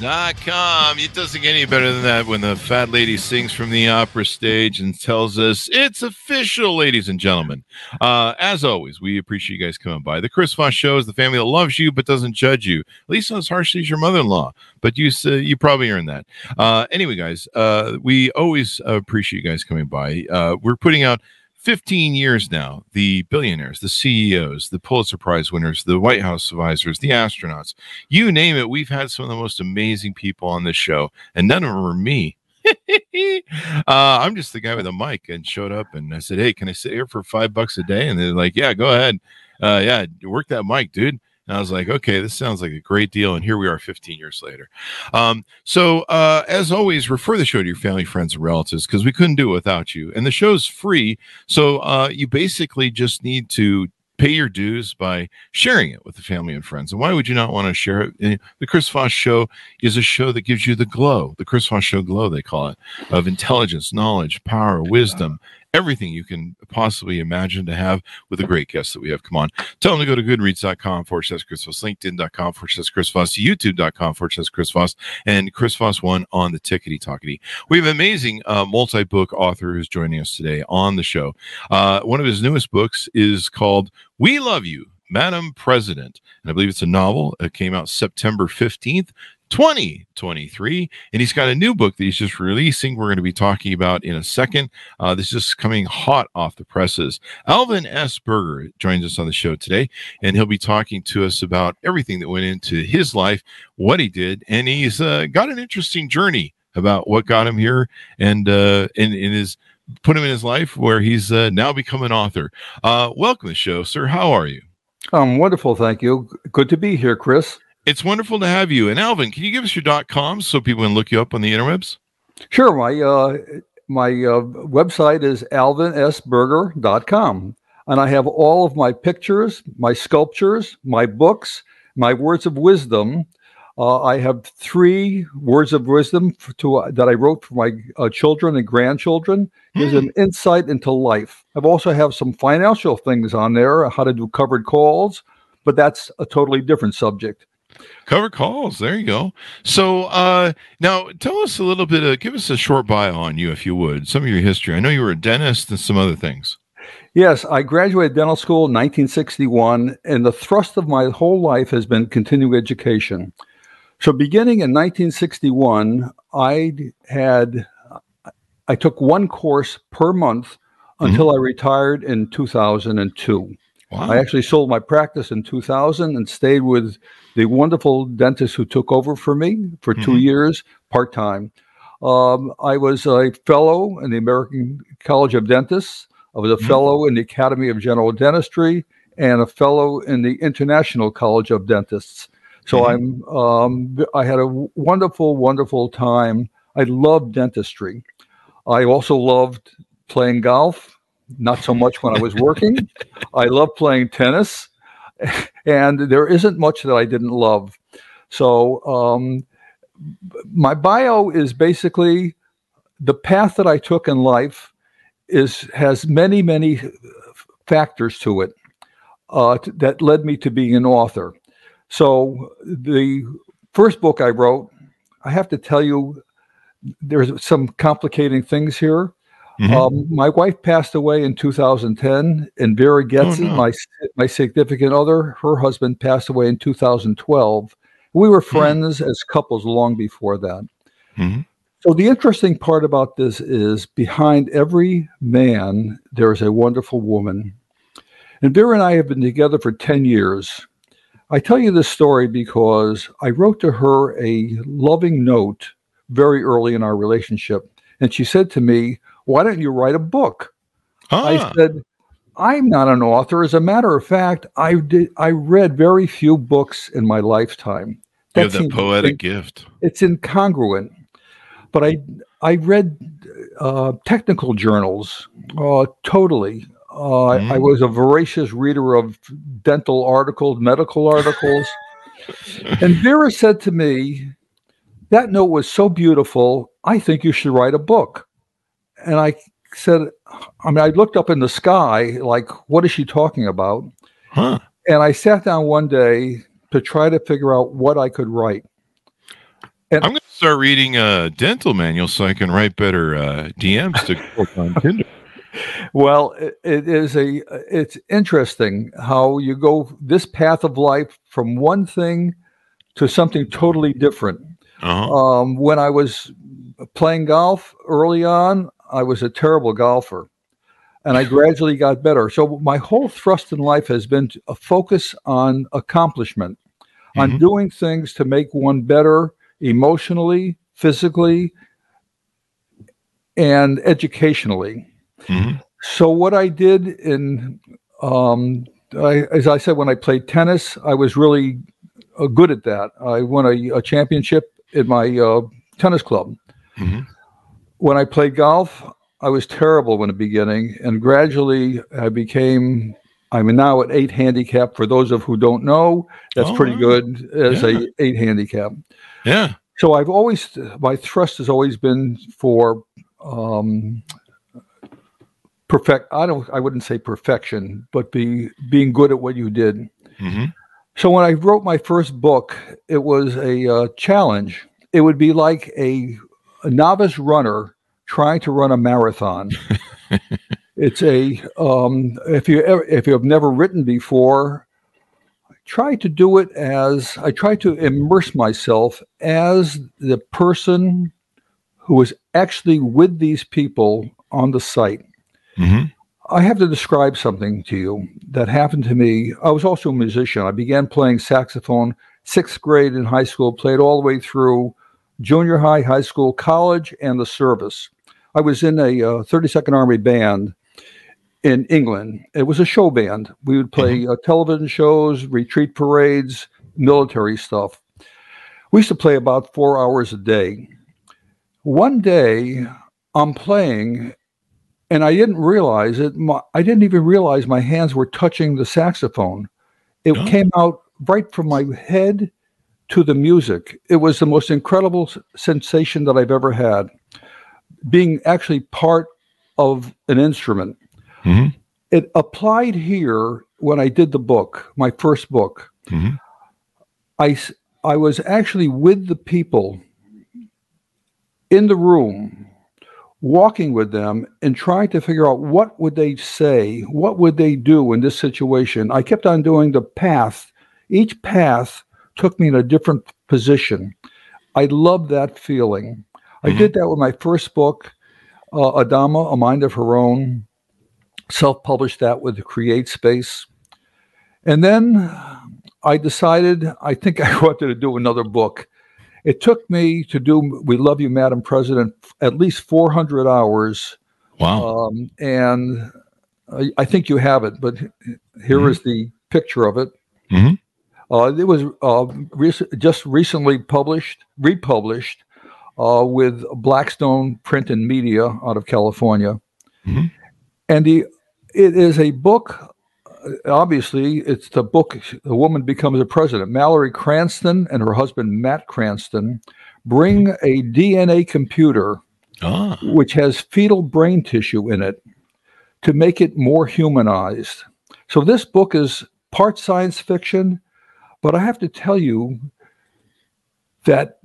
Com. It doesn't get any better than that when the fat lady sings from the opera stage and tells us it's official, ladies and gentlemen. Uh, as always, we appreciate you guys coming by. The Chris Voss Show is the family that loves you but doesn't judge you, at least not as harshly as your mother-in-law. But you uh, you probably earned that. Uh, anyway, guys, uh, we always appreciate you guys coming by. Uh, we're putting out 15 years now, the billionaires, the CEOs, the Pulitzer Prize winners, the White House advisors, the astronauts, you name it, we've had some of the most amazing people on this show, and none of them are me. uh, I'm just the guy with a mic and showed up and I said, Hey, can I sit here for five bucks a day? And they're like, Yeah, go ahead. Uh, yeah, work that mic, dude. And I was like, okay, this sounds like a great deal. And here we are 15 years later. Um, so, uh, as always, refer the show to your family, friends, and relatives because we couldn't do it without you. And the show's free. So, uh, you basically just need to pay your dues by sharing it with the family and friends. And why would you not want to share it? Eh, the Chris Voss Show is a show that gives you the glow, the Chris Voss Show glow, they call it, of intelligence, knowledge, power, wisdom, everything you can possibly imagine to have with the great guests that we have. Come on. Tell them to go to goodreads.com slash Chris Voss, LinkedIn.com slash Chris Voss, YouTube.com slash Chris Voss, and Chris Voss one on the tickety talkety. We have an amazing uh, multi book author who's joining us today on the show. Uh, one of his newest books is called We Love You. Madam President. And I believe it's a novel. It came out September 15th, 2023. And he's got a new book that he's just releasing. We're going to be talking about in a second. Uh, this is coming hot off the presses. Alvin S. Berger joins us on the show today, and he'll be talking to us about everything that went into his life, what he did, and he's uh, got an interesting journey about what got him here and uh, in, in his put him in his life where he's uh, now become an author. Uh, welcome to the show, sir. How are you? Um, wonderful. Thank you. Good to be here, Chris. It's wonderful to have you. And Alvin, can you give us your dot com so people can look you up on the interwebs? Sure. My uh, my uh, website is alvinsberger.com. And I have all of my pictures, my sculptures, my books, my words of wisdom. Uh, I have three words of wisdom to, uh, that I wrote for my uh, children and grandchildren. Gives mm. an insight into life. I've also have some financial things on there, how to do covered calls, but that's a totally different subject. Cover calls. There you go. So uh, now tell us a little bit. Of, give us a short bio on you, if you would. Some of your history. I know you were a dentist and some other things. Yes, I graduated dental school in 1961, and the thrust of my whole life has been continuing education. So, beginning in 1961, I had I took one course per month until mm-hmm. I retired in 2002. Wow. I actually sold my practice in 2000 and stayed with the wonderful dentist who took over for me for mm-hmm. two years part time. Um, I was a fellow in the American College of Dentists. I was a mm-hmm. fellow in the Academy of General Dentistry and a fellow in the International College of Dentists. So mm-hmm. I'm um, I had a wonderful, wonderful time. I loved dentistry. I also loved playing golf not so much when I was working. I love playing tennis, and there isn't much that I didn't love. So um, my bio is basically the path that I took in life is has many many factors to it uh, t- that led me to being an author. So the first book I wrote, I have to tell you, there's some complicating things here. Mm-hmm. Um, my wife passed away in 2010, and Vera Getz, oh, no. my my significant other, her husband passed away in 2012. We were mm-hmm. friends mm-hmm. as couples long before that. Mm-hmm. So the interesting part about this is behind every man there is a wonderful woman, and Vera and I have been together for 10 years. I tell you this story because I wrote to her a loving note very early in our relationship and she said to me, "Why don't you write a book?" Ah, I said, "I'm not an author. As a matter of fact, I did. I read very few books in my lifetime. you have that seems- poetic gift. it's incongruent. But I I read uh, technical journals uh, totally. Uh, I- I Mm. was a voracious reader of dental articles, medical articles. and Vera said to me, That note was so beautiful. I think you should write a book. And I said, I mean, I looked up in the sky, like, what is she talking about? Huh. And I sat down one day to try to figure out what I could write. And I'm going to start reading a dental manual so I can write better uh, DMs to on Tinder. Well, it, it is a it's interesting how you go this path of life from one thing to something totally different. Uh-huh. Um, when I was playing golf early on, I was a terrible golfer, and I gradually got better. So my whole thrust in life has been a focus on accomplishment, on Mhm. doing things to make one better emotionally, physically, and educationally. Mhm. So what I did in, um, I, as I said, when I played tennis, I was really uh, good at that. I won a, a championship in my uh, tennis club. Mhm. When I played golf, I was terrible in the beginning, and gradually I became. I'm now at eight handicap. For those of who don't know, that's Oh, pretty good as Yeah. a eight handicap. Yeah. So I've always my thrust has always been for um, perfect. I don't. I wouldn't say perfection, but be being good at what you did. hmm So when I wrote my first book, it was a uh, challenge. It would be like a, a novice runner trying to run a marathon. it's a um, if you ever, if you have never written before, I try to do it as I try to immerse myself as the person who was actually with these people on the site. hmm I have to describe something to you that happened to me. I was also a musician. I began playing saxophone sixth grade in high school, played all the way through junior high, high school, college, and the service. I was in a uh, 32nd Army band in England. It was a show band. We would play uh, television shows, retreat parades, military stuff. We used to play about four hours a day. One day, I'm playing and I didn't realize it. My, I didn't even realize my hands were touching the saxophone. It Oh. came out right from my head to the music. It was the most incredible s- sensation that I've ever had. Being actually part of an instrument. Mhm. It applied here when I did the book, my first book. Mhm. I I was actually with the people in the room walking with them and trying to figure out what would they say what would they do in this situation i kept on doing the path each path took me in a different position i love that feeling i Mhm. did that with my first book uh, adama a mind of her own self-published that with CreateSpace and then i decided i think i wanted to do another book it took me to do we love you madam president at least 400 hours Wow. um, and I, I think you have it but here is Mhm. the picture of it Mhm. Uh, it was uh, rec- just recently published republished uh, with blackstone print and media out of california Mhm. and the it is a book obviously it's the book the woman becomes a president mallory cranston and her husband matt cranston bring a dna computer ah. which has fetal brain tissue in it to make it more humanized so this book is part science fiction but i have to tell you that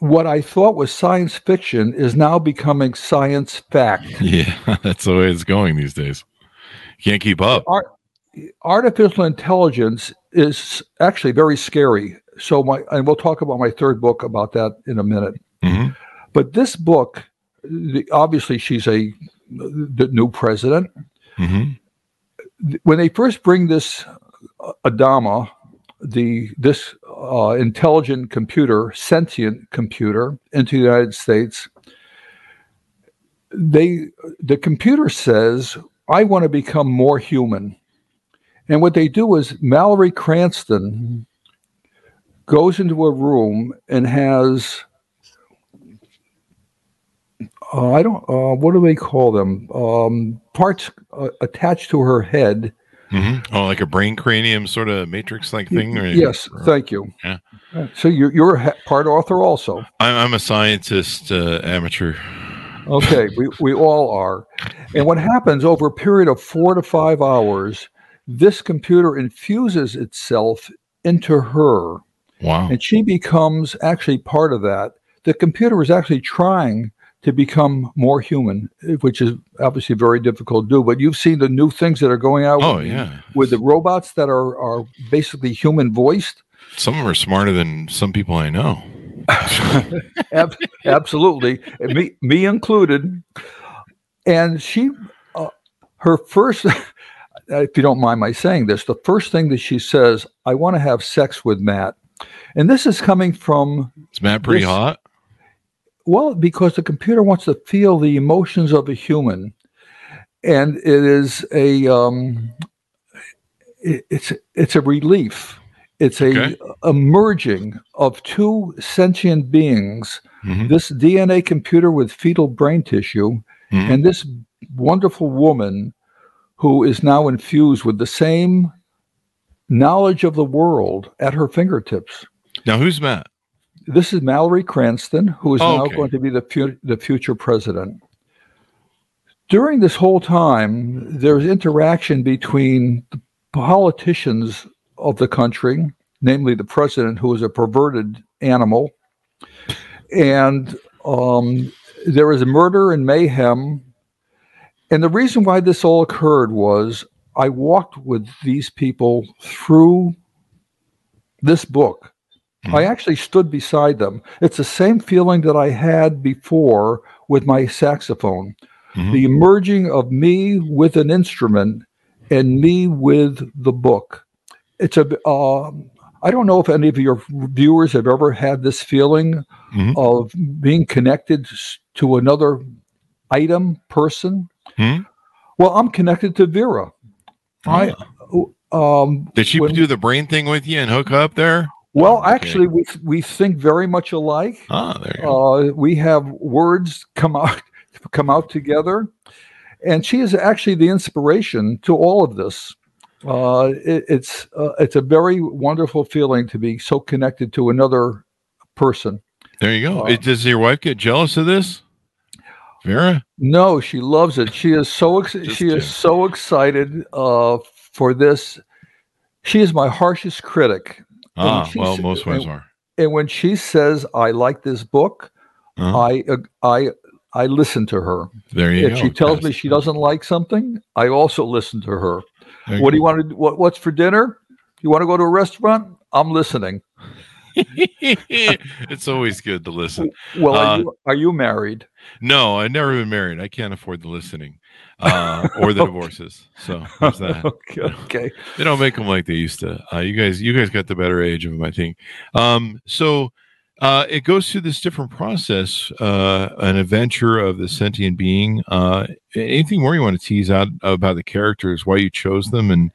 what i thought was science fiction is now becoming science fact Yeah. That's the way it's going these days. Can't keep up. Art, artificial intelligence is actually very scary. So my and we'll talk about my third book about that in a minute. hmm But this book, the, obviously, she's a the new president. hmm When they first bring this uh, Adama, the this uh, intelligent computer, sentient computer, into the United States, they the computer says I want to become more human. And what they do is Mallory Cranston goes into a room and has uh, I don't uh, what do they call them um, parts uh, attached to her head. Mm-hmm. Oh, like a brain cranium sort of matrix like thing. Or, yes, or, thank you. Yeah. So you're you're a part author also. I'm, I'm a scientist uh, amateur. Okay, we, we all are. And what happens over a period of four to five hours, this computer infuses itself into her. Wow. And she becomes actually part of that. The computer is actually trying to become more human, which is obviously very difficult to do. But you've seen the new things that are going out. Oh with, yeah, with the robots that are are basically human voiced. Some of them are smarter than some people I know. Ab- absolutely, me me included. And she, uh, her first, if you don't mind my saying this, the first thing that she says, "I want to have sex with Matt," and this is coming from. Is Matt pretty this- hot? Well, because the computer wants to feel the emotions of a human, and it is a um, it, it's it's a relief. It's a, Okay. a merging of two sentient beings. Mhm. This DNA computer with fetal brain tissue, Mhm. and this wonderful woman who is now infused with the same knowledge of the world at her fingertips. Now, who's Matt? This is Mallory Cranston, who is Oh, now okay. going to be the, fu- the future president. During this whole time, there's interaction between the politicians of the country, namely the president, who is a perverted animal, and um, there is murder and mayhem. And the reason why this all occurred was I walked with these people through this book. I actually stood beside them. It's the same feeling that I had before with my saxophone. Mhm. The merging of me with an instrument and me with the book. It's a. Um, I don't know if any of your viewers have ever had this feeling Mhm. of being connected to another item, person. Mhm. Well, I'm connected to Vera. I. Um, Did she when- do the brain thing with you and hook up there? Well, Okay. actually, we we think very much alike. Ah, there you go. Uh, we have words come out come out together, and she is actually the inspiration to all of this. Uh, it, it's uh, it's a very wonderful feeling to be so connected to another person. there you go. uh, It- Does your wife get jealous of this? Vera? No, she loves it. She is so ex- she kidding. is so excited uh, for this. She is my harshest critic, Ah, well, most wives and- are. and when she says, "I like this book," Uh-huh. I uh, I I listen to her. There you if go. she tells me she doesn't like something, I also listen to her. There What do you want to do? What, what's for dinner? You want to go to a restaurant? I'm listening. it's always good to listen. Well, Uh, you, are you married? No, I've never been married. I can't afford the listening uh, or the divorces. So there's that. okay. okay. They don't make them like they used to. Uh, you guys, you guys got the better age of them, I think. Um, so uh, it goes through this different process, uh, an adventure of the sentient being. Uh, anything more you want to tease out about the characters, why you chose them, and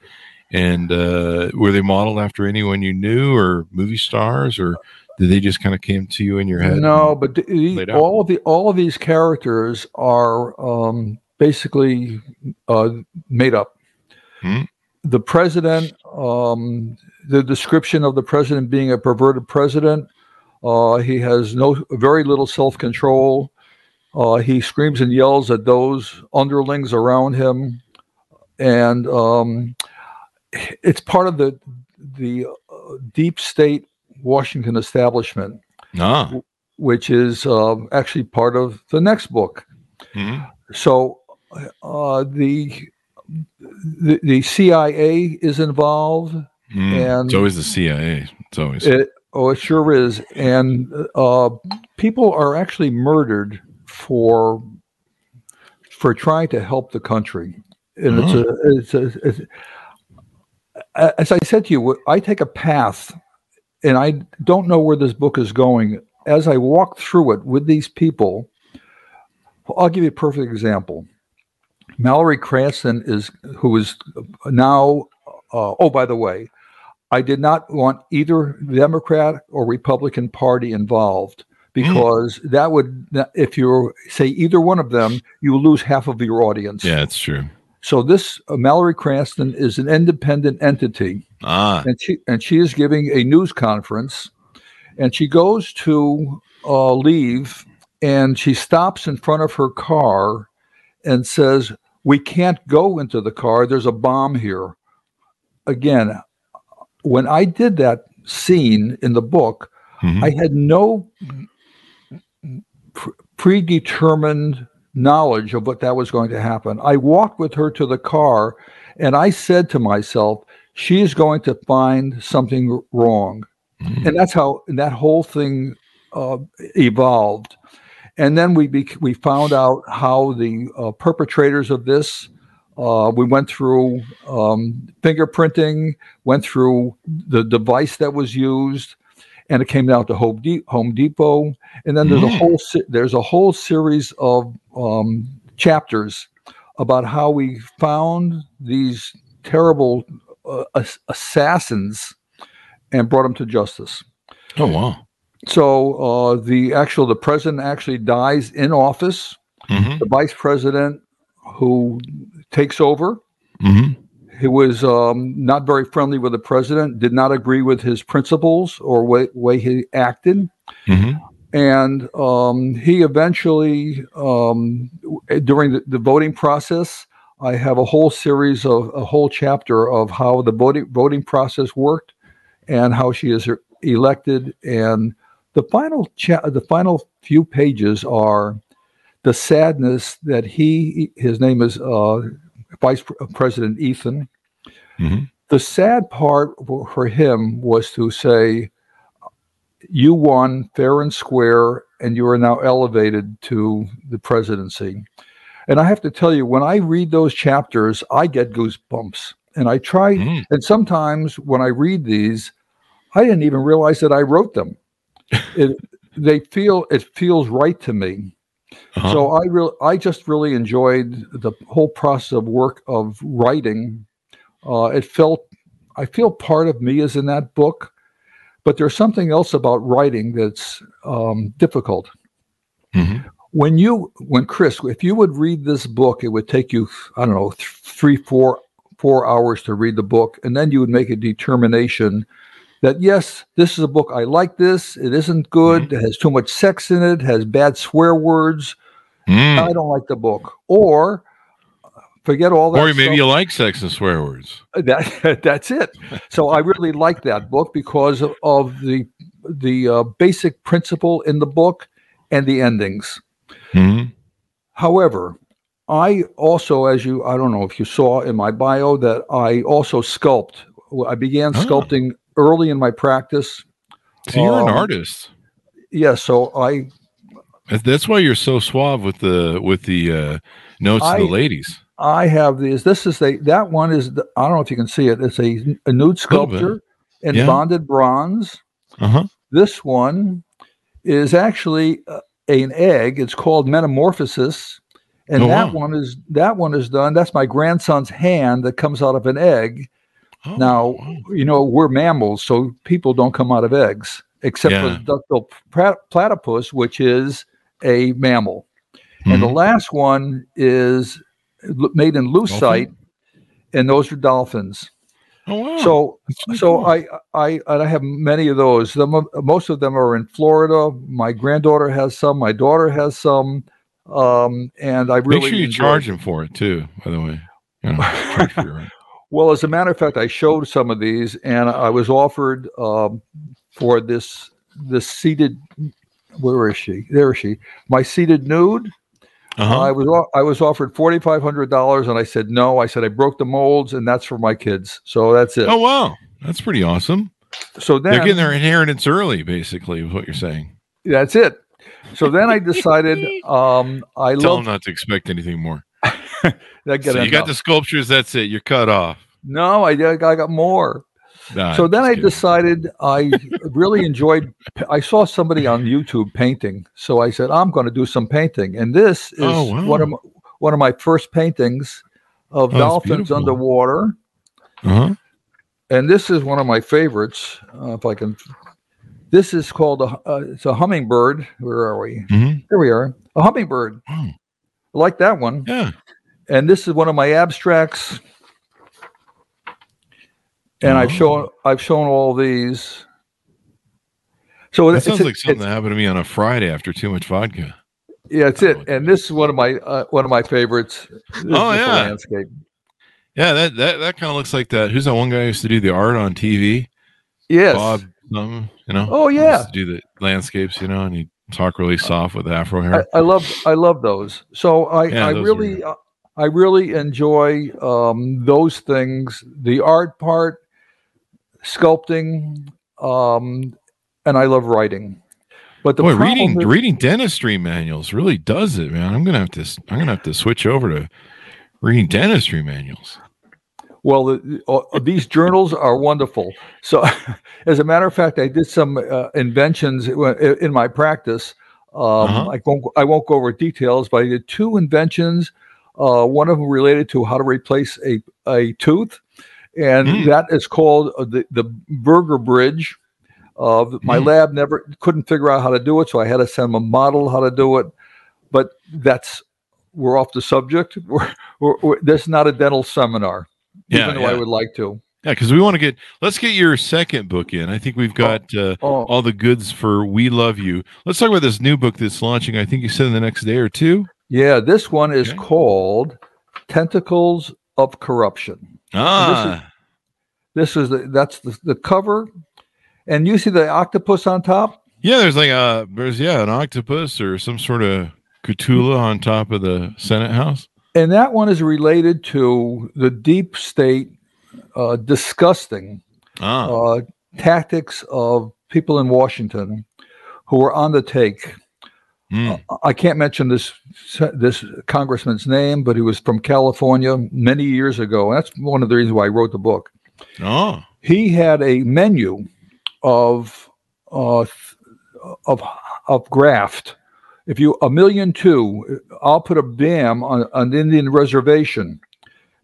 and uh, were they modeled after anyone you knew, or movie stars, or did they just kind of came to you in your head? No, but the, the- laid out. all of the all of these characters are um, basically uh, made up. Hmm. The president, um, the description of the president being a perverted president. Uh, he has no very little self control. Uh, he screams and yells at those underlings around him, and um, it's part of the the uh, deep state Washington establishment Ah, which is uh, actually part of the next book. mhm. So uh, the, the the CIA is involved. Mm. And- it's always the CIA. It's always It, oh, it sure is, and uh, people are actually murdered for for trying to help the country. And it's a it's a it's, as I said to you, I take a path, and I don't know where this book is going. As I walk through it with these people, I'll give you a perfect example. Mallory Cranston is who is now. Uh, oh, by the way, I did not want either Democrat or Republican Party involved because mm. that would, if you say either one of them, you lose half of your audience. Yeah, it's true. So this uh, Mallory Cranston is an independent entity, ah. and she and she is giving a news conference, and she goes to uh, leave, and she stops in front of her car, and says, "We can't go into the car. There's a bomb here." Again, when I did that scene in the book, mm-hmm. I had no pre- predetermined knowledge of what that was going to happen. I walked with her to the car and I said to myself, she is going to find something wrong. Mm-hmm. And that's how that whole thing uh, evolved. And then we bec- we found out how the uh, perpetrators of this. Uh, we went through um, fingerprinting, went through the device that was used, and it came down to Home, De- Home Depot. And then there's mm. a whole se- there's a whole series of um, chapters about how we found these terrible uh, assassins and brought them to justice. Oh wow! So uh, the actual the president actually dies in office. Mm-hmm. The vice president who takes over. Mm-hmm he was um, not very friendly with the president, did not agree with his principles or way, way he acted. Mm-hmm. And um, he eventually, um, during the, the, voting process, I have a whole series of a whole chapter of how the voting voting process worked and how she is elected. And the final cha- the final few pages are the sadness that he his name is uh, Vice President Ethan. Mm-hmm. The sad part for him was to say, You won fair and square, and you are now elevated to the presidency. And I have to tell you, when I read those chapters, I get goosebumps. And I try, mm. and sometimes when I read these, I didn't even realize that I wrote them. It, they feel it feels right to me. Uh-huh. So I really, I just really enjoyed the whole process of work of writing. Uh, it felt, I feel part of me is in that book, but there's something else about writing that's um, difficult. Mm-hmm. When you, when Chris, if you would read this book, it would take you, I don't know, th- three, four, four hours to read the book, and then you would make a determination that yes, this is a book I like. This it isn't good. Mm-hmm. It has too much sex in it. Has bad swear words. Mm. I don't like the book. Or forget all that. Or maybe stuff. you like sex and swear words. That that's it. So I really like that book because of, of the the uh, basic principle in the book and the endings. Mm-hmm. However, I also, as you, I don't know if you saw in my bio that I also sculpt. I began oh. sculpting early in my practice. So you're um, an artist. Yeah. So I. That's why you're so suave with the with the uh, notes I, of the ladies. I have these. This is a that one is. The, I don't know if you can see it. It's a, a nude sculpture in yeah. bonded bronze. Uh-huh. This one is actually uh, an egg. It's called Metamorphosis, and oh, that wow. one is that one is done. That's my grandson's hand that comes out of an egg, Oh, now, wow. you know, we're mammals, so people don't come out of eggs, except yeah. for the duckbill platypus, which is a mammal. Mm-hmm. And the mm-hmm. last one is made in lucite, and those are dolphins. Oh, wow. So, so. I, I, I have many of those. The, most of them are in Florida. My granddaughter has some. My daughter has some. Um, and I really make sure you charge them for it too. By the way, you know, Well, as a matter of fact, I showed some of these, and I was offered um, for this this seated. Where is she? There is she. My seated nude. Uh-huh. I was I was offered forty five hundred dollars, and I said no. I said I broke the molds, and that's for my kids. So that's it. Oh wow, that's pretty awesome. So then they're getting their inheritance early, basically, is what you're saying. That's it. So then I decided um, I tell them not to expect anything more. that so you got the sculptures. That's it. You're cut off. No, I, I got more. Nah, so then I kidding. decided I really enjoyed. I saw somebody on YouTube painting, so I said I'm going to do some painting. And this is Oh, wow. one of my, one of my first paintings of Oh, dolphins underwater. Uh-huh. And this is one of my favorites. Uh, if I can, this is called a. Uh, it's a hummingbird. Where are we? Mhm. Here we are. A hummingbird. Oh, I like that one. yeah. And this is one of my abstracts and i've Oh. shown i've shown all these so That sounds like something that happened to me on a Friday after too much vodka. yeah it's it and this is one of my uh, one of my favorites This Oh, yeah. landscape Yeah, that that, that kind of looks like that. Who's that one guy who used to do the art on TV? yes Bob, something, you know. Oh, yeah. used to do the landscapes, you know, and he talk really soft with afro hair. I, I love i love those so i Yeah, i those really i really enjoy um those things the art part sculpting um and i love writing but the Boy, reading is- reading dentistry manuals really does it, man. I'm gonna have to I'm gonna have to switch over to reading dentistry manuals. Well, the, uh, these journals are wonderful. So, as a matter of fact, I did some uh, inventions in my practice. Um, Uh-huh. I won't I won't go over details, but I did two inventions. Uh, one of them related to how to replace a a tooth, and Mm. that is called uh, the the Berger Bridge. Uh, my Mm. lab never couldn't figure out how to do it, so I had to send them a model how to do it. But that's we're off the subject. We're, we're, we're, this is not a dental seminar Yeah, even though I would like to. Yeah, because we want to get let's get your second book in. I think we've got uh, Oh, all the goods for We Love You. Let's talk about this new book that's launching. I think you said in the next day or two. Yeah, this one is Okay. called Tentacles of Corruption. Ah, This is the that's the, the cover, and you see the octopus on top. yeah. There's like a there's yeah an octopus or some sort of Cthulhu on top of the Senate House. And that one is related to the deep state uh, disgusting Ah, uh, tactics of people in Washington who are on the take. Hmm. I can't mention this this congressman's name, but he was from California many years ago. And that's one of the reasons why I wrote the book. oh, He had a menu of uh, of of graft. If you a million two, I'll put a dam on an Indian reservation,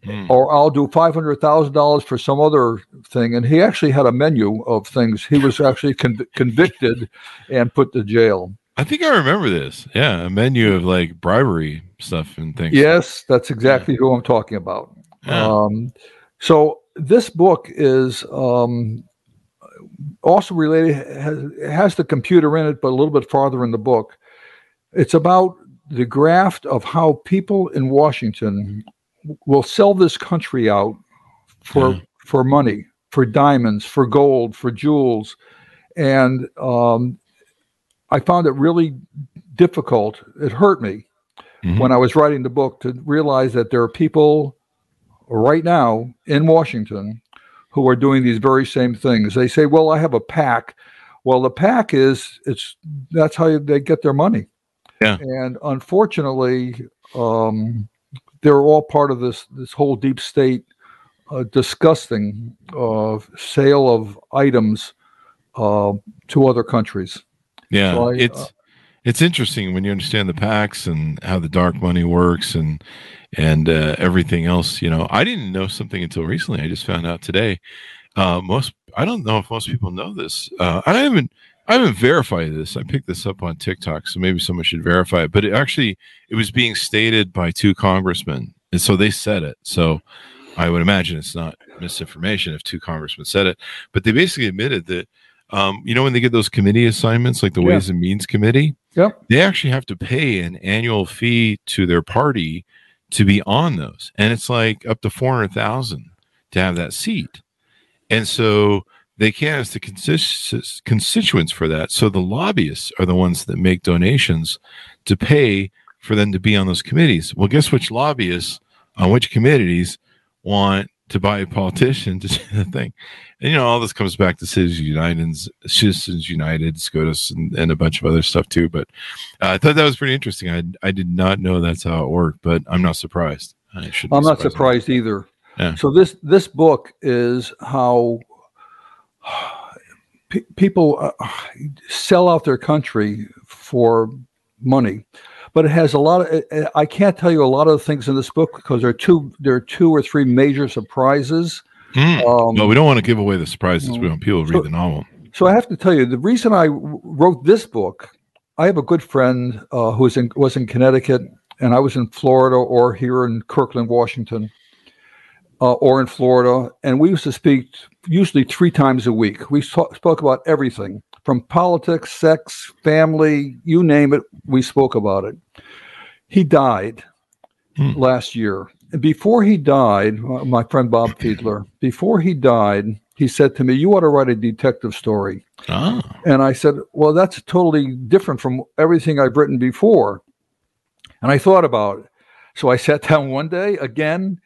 Hmm. or I'll do five hundred thousand dollars for some other thing. And he actually had a menu of things. He was actually con- convicted and put to jail. I think I remember this. Yeah, a menu of like bribery stuff and things. Yes, that's exactly who I'm talking about. Yeah. Um, so this book is um, also related has, it has the computer in it, but a little bit farther in the book. It's about the graft of how people in Washington will sell this country out for Yeah. for money, for diamonds, for gold, for jewels, and um, I found it really difficult. It hurt me Mhm. when I was writing the book to realize that there are people right now in Washington who are doing these very same things. They say, "Well, I have a PAC." Well, the PAC is it's that's how they get their money. Yeah. And unfortunately, um, they're all part of this this whole deep state uh, disgusting uh, sale of items uh, to other countries. Yeah, So I, it's uh, it's interesting when you understand the PACs and how the dark money works and and uh, everything else. You know, I didn't know something until recently. I just found out today. Uh, most I don't know if most people know this. Uh, I haven't I haven't verified this. I picked this up on TikTok, so maybe someone should verify it. But it actually it was being stated by two congressmen, and so they said it. So I would imagine it's not misinformation if two congressmen said it. But they basically admitted that um, you know when they get those committee assignments like the Yeah. ways and means committee? Yep. they actually have to pay an annual fee to their party to be on those. And it's like up to 400000 to have that seat. And so they can't ask the constitu- constituents for that. So the lobbyists are the ones that make donations to pay for them to be on those committees. Well guess which lobbyists on which committees want to buy a politician to do the thing and you know all this comes back to citizens united citizens united scotus and, and a bunch of other stuff too but uh, i thought that was pretty interesting I, I did not know that's how it worked but i'm not surprised I shouldn't be I'm not surprised. surprised either. Yeah. So this this book is how P- people uh, sell out their country for money, but it has a lot of. uh, I can't tell you a lot of the things in this book because there are two there are two or three major surprises. Hmm. Um, well, we don't want to give away the surprises. We want people to read the novel. So I have to tell you, the reason I wrote this book, I have a good friend uh, who was in was in Connecticut, and I was in Florida or here in Kirkland, Washington, uh, or in Florida, and we used to speak usually three times a week. We so- spoke about everything from politics, sex, family, you name it. We spoke about it. He died Hmm. last year. Before he died, uh, my friend Bob Fiedler, before he died, he said to me, You ought to write a detective story. Ah, And I said, Well, that's totally different from everything I've written before. And I thought about it. So I sat down one day again.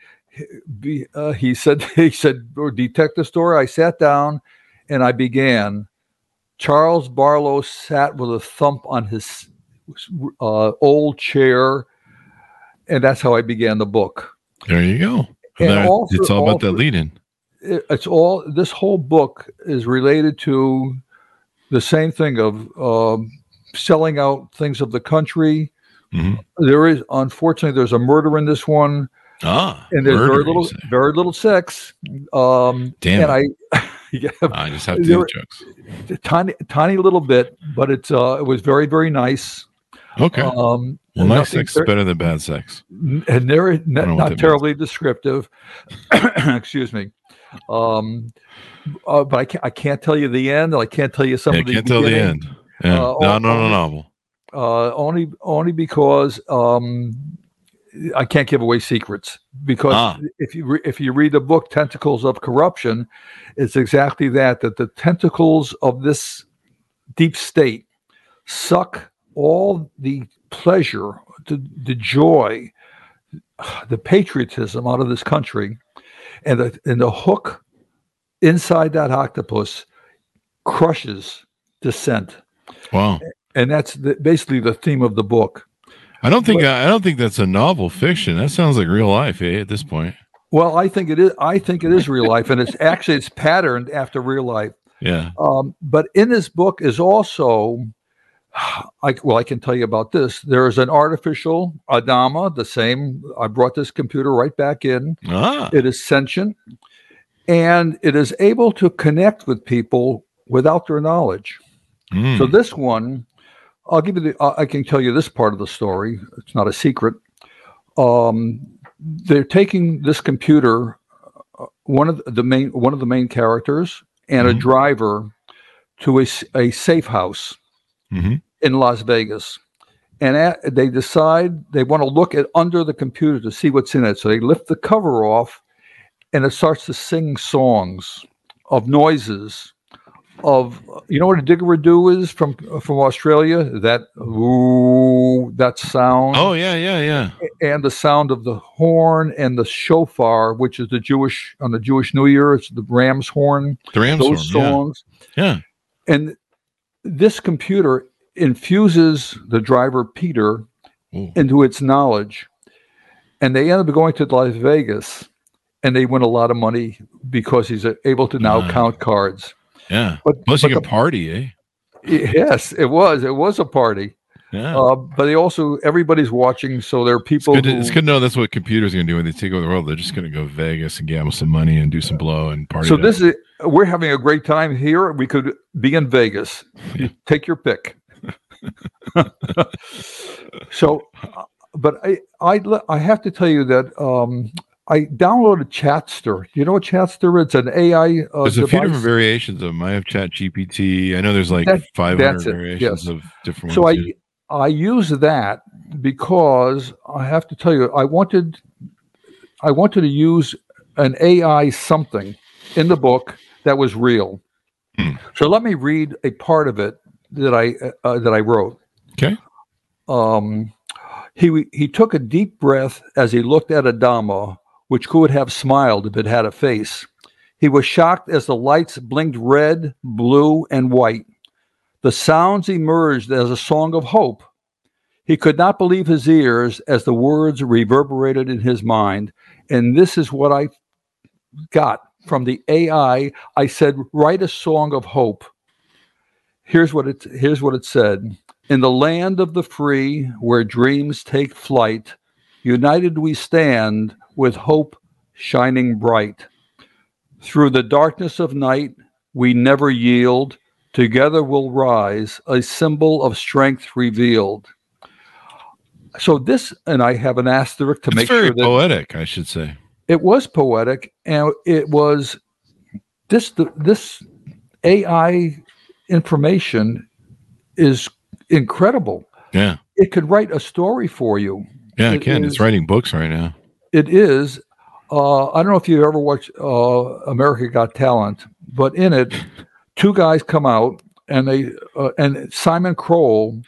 Be, uh, he said, he said, or detective story. I sat down and I began. Charles Barlow sat with a thump on his uh, old chair. And that's how I began the book. there you go. And That- also- it's all about that also- lead in. it- it's all this whole book is related to the same thing of um, selling out things of the country. Mhm. There is unfortunately there's a murder in this one, Ah, and there's very little very little sex. Um, Damn and I yeah, I just have to do jokes. a tiny tiny little bit, but it's uh, it was very very nice. Okay. Um, well, nice sex is better than bad sex. and they're know not, not means. terribly descriptive. Excuse me. Um, uh, but I can't, I can't tell you the end. I can't tell you some Yeah, of the can't tell the end. Yeah. Uh, no, or- no, no novel. Uh, only only because um, I can't give away secrets. Because Ah. if you re- if you read the book Tentacles of Corruption, it's exactly that that the tentacles of this deep state suck all the pleasure, the, the joy, the patriotism out of this country, and the and the hook inside that octopus crushes dissent, Wow. and that's the, basically the theme of the book. I don't think I, I don't think that's a novel fiction. That sounds like real life, eh? At this point. Well, I think it is. I think it is real life, and it's actually it's patterned after real life. Yeah. Um, but in this book is also, I well, I can tell you about this. There is an artificial Adama, the same. I brought this computer right back in. Ah. It is sentient, and it is able to connect with people without their knowledge. Mm. So this one, I'll give you the. I can tell you this part of the story. It's not a secret. Um, they're taking this computer, uh, one of the main one of the main characters, and a Mhm. driver to a, a safe house Mhm. in Las Vegas. And at, they decide they want to look at under the computer to see what's in it. So they lift the cover off, and it starts to sing songs of noises of you know what a didgeridoo is from from Australia that ooh that sound Oh yeah, yeah, yeah. and the sound of the horn and the shofar which is the Jewish on the Jewish New Year it's the ram's horn The Rams those horn, yeah. songs Yeah. and this computer infuses the driver Peter Ooh. into its knowledge and they end up going to Las Vegas and they win a lot of money because he's able to now Wow. count cards Yeah. but, Plus, but you the- can party, eh? Yes, it was. It was a party. Yeah. Uh, but they also everybody's watching, so there are it's, people. good to, who, it's good to know that's what computers are going to do when they take over the world. They're just going to go Vegas and gamble some money and do some blow and party. so this is we're having a great time here. We could be in Vegas. You Take your pick. so, uh, but I I I have to tell you that um, I downloaded Chatster. Do you know what Chatster is? It's an AI. Uh, There's a few different variations of them. I have Chat GPT. I know there's like That- 500 that's it, variations yes. of different so ones. I I use that because I have to tell you I wanted I wanted to use an AI something in the book that was real. Hmm. So let me read a part of it that I uh, that I wrote. Okay. Um, he he took a deep breath as he looked at Adama, which could have smiled if it had a face. He was shocked as the lights blinked red, blue, and white. The sounds emerged as a song of hope. He could not believe his ears as the words reverberated in his mind. And this is what I got from the AI. I said, write a song of hope. Here's what it here's what it said. In the land of the free, where dreams take flight, united we stand with hope shining bright. Through the darkness of night, we never yield. Together we'll rise, a symbol of strength revealed. So this, and I have an asterisk to It's make very sure that poetic, I should say. it was poetic, and it was this. This AI information is incredible. Yeah. It could write a story for you. Yeah, It it can. is- It's writing books right now. It is. Uh, I don't know if you ever watched uh, America Got Talent, but in it, two guys come out and they uh, and Simon Cowell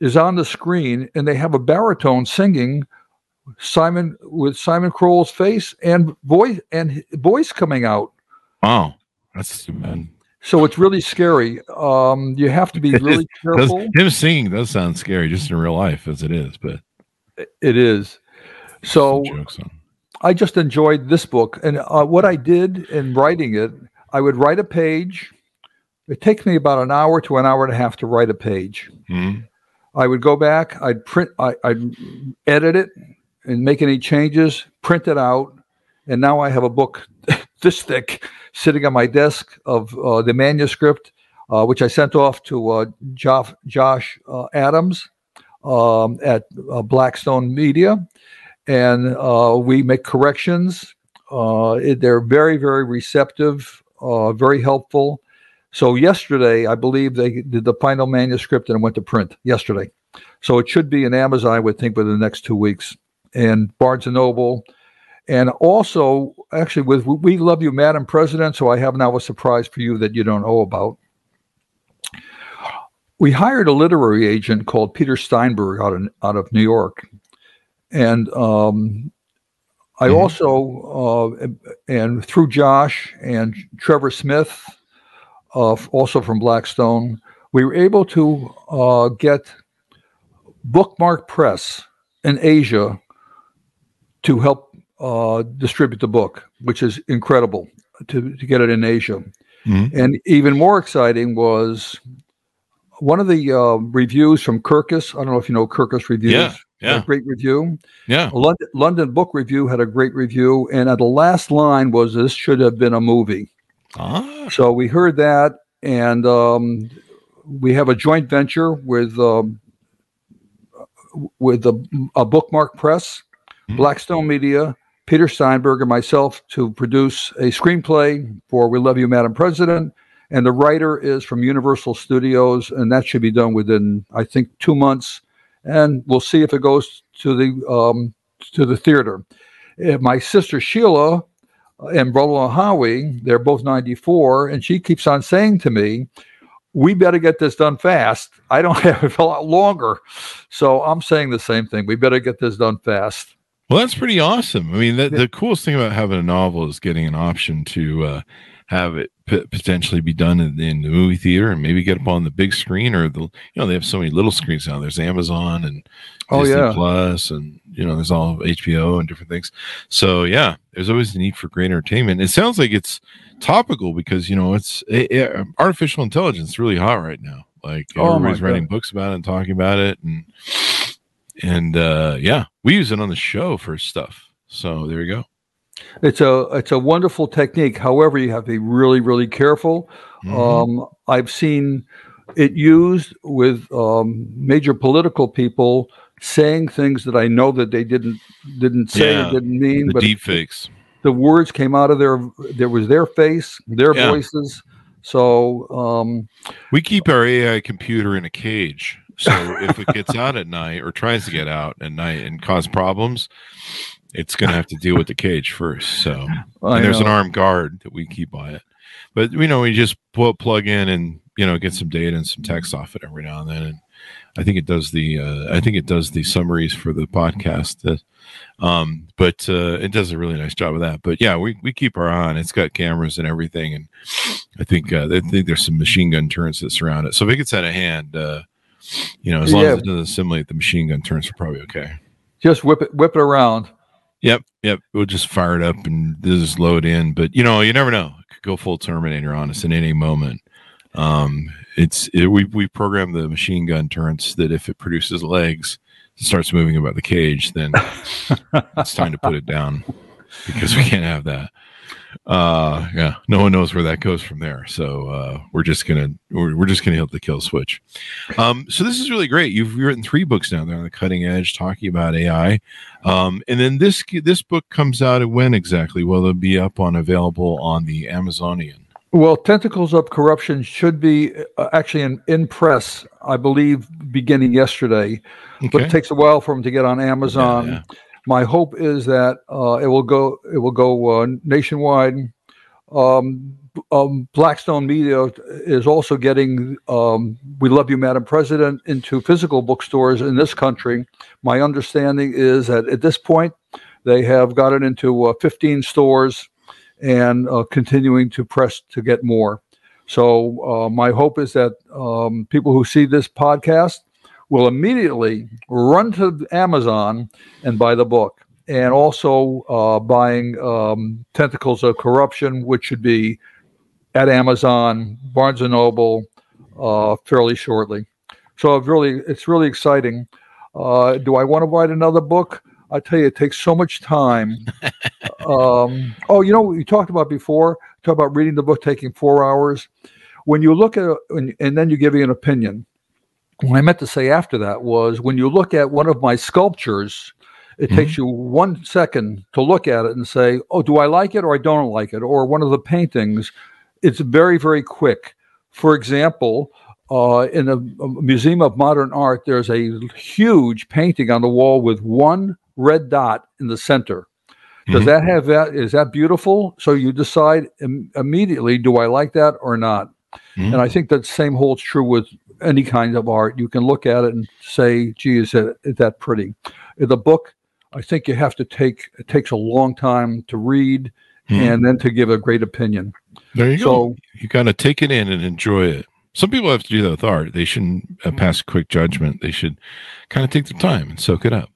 is on the screen and they have a baritone singing Simon with Simon Cowell's face and voice and voice coming out. Wow. That's man. So it's really scary. Um, you have to be really Does, careful. him singing does sound scary just in real life as it is, but It is. So some jokes on. I just enjoyed this book. And uh, what I did in writing it, I would write a page. It takes me about an hour to an hour and a half to write a page. Mhm. I would go back, I'd print, I, I'd edit it and make any changes, print it out. And now I have a book this thick sitting on my desk of uh, the manuscript, uh, which I sent off to uh, Josh, Josh uh, Adams um, at uh, Blackstone Media. And uh, we make corrections. Uh, it- they're very, very receptive, uh, very helpful. So yesterday, I believe they did the final manuscript and it went to print yesterday. So it should be in Amazon, I would think, within the next two weeks, and Barnes and Noble, and also actually with "We Love You, Madam President." So I have now a surprise for you that you don't know about. We hired a literary agent called Peter Steinberg out of out of New York, and um, I Mhm. also uh, and through Josh and Trevor Smith, uh, also from Blackstone, we were able to uh, get Bookmark Press in Asia to help uh, distribute the book, which is incredible to, to get it in Asia. Mhm. And even more exciting was one of the uh, reviews from Kirkus. I don't know if you know Kirkus Reviews. Yeah, yeah. A great review. Yeah. A London, London Book Review had a great review. And at the last line was, This should have been a movie. Ah, So we heard that, and um, we have a joint venture with um, with a, a bookmark press, Hmm. Blackstone Media, Peter Steinberg, and myself to produce a screenplay for "We Love You, Madam President." And the writer is from Universal Studios, and that should be done within, I think, two months. And we'll see if it goes to the um, to the theater. Uh, My sister Sheila and Roland Howie, they're both 94, and she keeps on saying to me, we better get this done fast. I don't have a lot longer. So I'm saying the same thing. We better get this done fast. well, that's pretty awesome. I mean, the, the coolest thing about having a novel is getting an option to uh, have it p- potentially be done in, in the movie theater and maybe get up on the big screen or the, you know, they have so many little screens now. There's Amazon and Oh, Disney yeah. Plus and, you know, there's all HBO and different things. So, yeah, there's always the need for great entertainment. It sounds like it's topical because, you know, it's it, it- artificial intelligence is really hot right now. Like Oh, everybody's writing books about it and talking about it. And, and uh, yeah, we use it on the show for stuff. So there you go. It's a it's a wonderful technique. However, you have to be really really careful. Mhm. Um, I've seen it used with um, major political people saying things that I know that they didn't didn't say Yeah, or didn't mean, the but deep fakes. the words came out of their there was their face, their Yeah. voices. So um, We keep our AI computer in a cage. So if it gets out at night or tries to get out at night and cause problems, it's going to have to deal with the cage first. So and there's an armed guard that we keep by it. But you know, we just pull, plug in and you know get some data and some text off it every now and then. And I think it does the uh, I think it does the summaries for the podcast. Uh, um, but uh, it does a really nice job of that. But yeah, we, we keep our eye on. it. It's got cameras and everything, and I think uh, I think there's some machine gun turrets that surround it. So if it gets out of hand, uh, you know, as long Yeah. as it doesn't simulate the machine gun turrets, we're probably okay. just whip it whip it around. Yep, yep. We'll just fire it up and just load in. But you know, you never know. It could go full Terminator on us in any moment. Um, it's it, we we programmed the machine gun turrets that if it produces legs, it starts moving about the cage, then it's time to put it down because we can't have that. Uh, yeah, no one knows where that goes from there. So uh, we're just gonna we're, we're just gonna hit the kill switch. Um, so this is really great. You've written three books now. They're on the cutting edge, talking about AI. Um, and then this this book comes out at when exactly? Will it be up on available on the Amazonian? Well, Tentacles of Corruption should be uh, actually in, in press, I believe, beginning yesterday, okay. but it takes a while for them to get on Amazon. Yeah, yeah. My hope is that uh, it will go it will go uh, nationwide. Um, um, Blackstone Media is also getting um, "We Love You, Madam President" into physical bookstores in this country. My understanding is that at this point, they have got it into uh, 15 stores and uh, continuing to press to get more. So uh, my hope is that um, people who see this podcast will immediately run to Amazon and buy the book, and also uh, buying um, Tentacles of Corruption, which should be at Amazon, Barnes and Noble, uh, fairly shortly. So it's really, it's really exciting. Uh, do I want to write another book? I tell you, it takes so much time. um, oh, you know what you talked about before? Talk about reading the book taking four hours. When you look at it, and then you give you an opinion. What I meant to say after that was when you look at one of my sculptures, it mm-hmm. takes you one second to look at it and say, "Oh, do I like it or I don't like it?" Or one of the paintings, it's very very quick. For example, uh, in a, Museum of Modern Art, there's a huge painting on the wall with one red dot in the center. Does mm-hmm. that have that? Is that beautiful? So you decide Im- immediately, do I like that or not? Mm-hmm. And I think that same holds true with any kind of art. You can look at it and say, "Gee, is that is that pretty?" In the book, I think you have to take. It takes a long time to read, mm-hmm. and then to give a great opinion. There you so, go. You got to take it in and enjoy it. Some people have to do that with art. They shouldn't uh, pass quick judgment. They should kind of take their time and soak it up.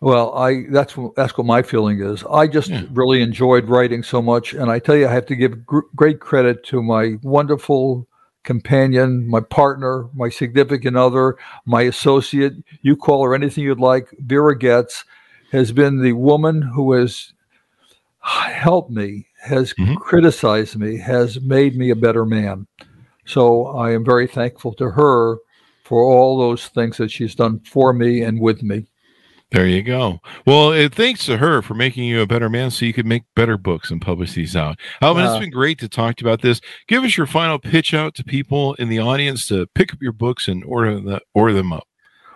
Well, I that's that's what my feeling is. I just yeah. really enjoyed writing so much, and I tell you, I have to give gr- great credit to my wonderful companion, my partner, my significant other, my associate. You call her anything you'd like. Vera Getz has been the woman who has helped me, has mm-hmm. criticized me, has made me a better man. So I am very thankful to her for all those things that she's done for me and with me. There you go. Well, it, thanks to her for making you a better man so you could make better books and publish these out. Alvin, uh, it's been great to talk to you about this. Give us your final pitch out to people in the audience to pick up your books and order, the, order them up.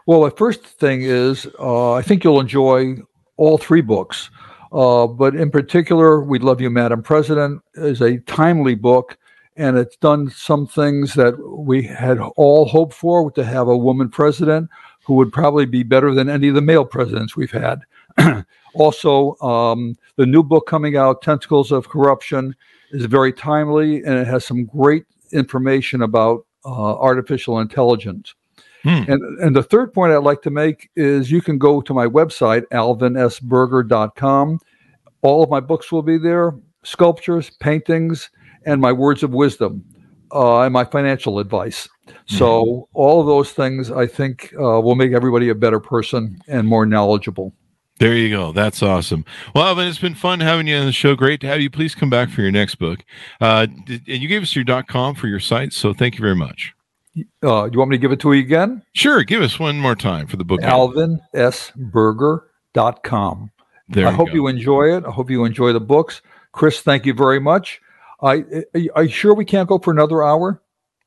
Well, the first thing is uh, I think you'll enjoy all three books. Uh, but in particular, We Love You, Madam President is a timely book, and it's done some things that we had all hoped for to have a woman president who would probably be better than any of the male presidents we've had. also, um, the new book coming out, Tentacles of Corruption, is very timely and it has some great information about uh, artificial intelligence. Hmm. And, and the third point I'd like to make is you can go to my website, alvinsberger.com. All of my books will be there sculptures, paintings, and my words of wisdom uh, and my financial advice. So mm-hmm. all of those things, I think, uh, will make everybody a better person and more knowledgeable. There you go. That's awesome. Well, Alvin, it's been fun having you on the show. Great to have you. Please come back for your next book. Uh, and you gave us your .com for your site, so thank you very much. Uh, do you want me to give it to you again? Sure. Give us one more time for the book. AlvinSberger.com. There I hope go. you enjoy it. I hope you enjoy the books. Chris, thank you very much. I, are you sure we can't go for another hour?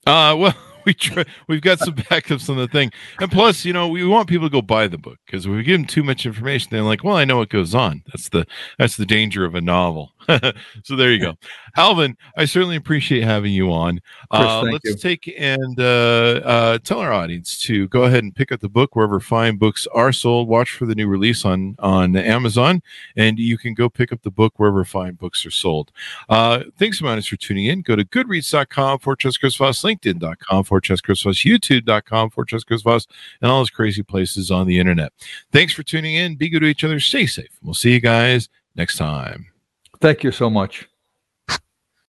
Uh, well, we try, we've got some backups on the thing, and plus, you know, we want people to go buy the book because if we give them too much information, they're like, "Well, I know what goes on." That's the that's the danger of a novel. so there you go. Alvin, I certainly appreciate having you on. Uh, Chris, let's you. take and uh, uh, tell our audience to go ahead and pick up the book wherever fine books are sold. Watch for the new release on, on Amazon, and you can go pick up the book wherever fine books are sold. Uh, thanks much for tuning in. Go to goodreads.com for Chess Chris Voss, LinkedIn.com for Chess Chris Voss, YouTube.com for Chess Chris Voss, and all those crazy places on the internet. Thanks for tuning in. Be good to each other. Stay safe. We'll see you guys next time. Thank you so much.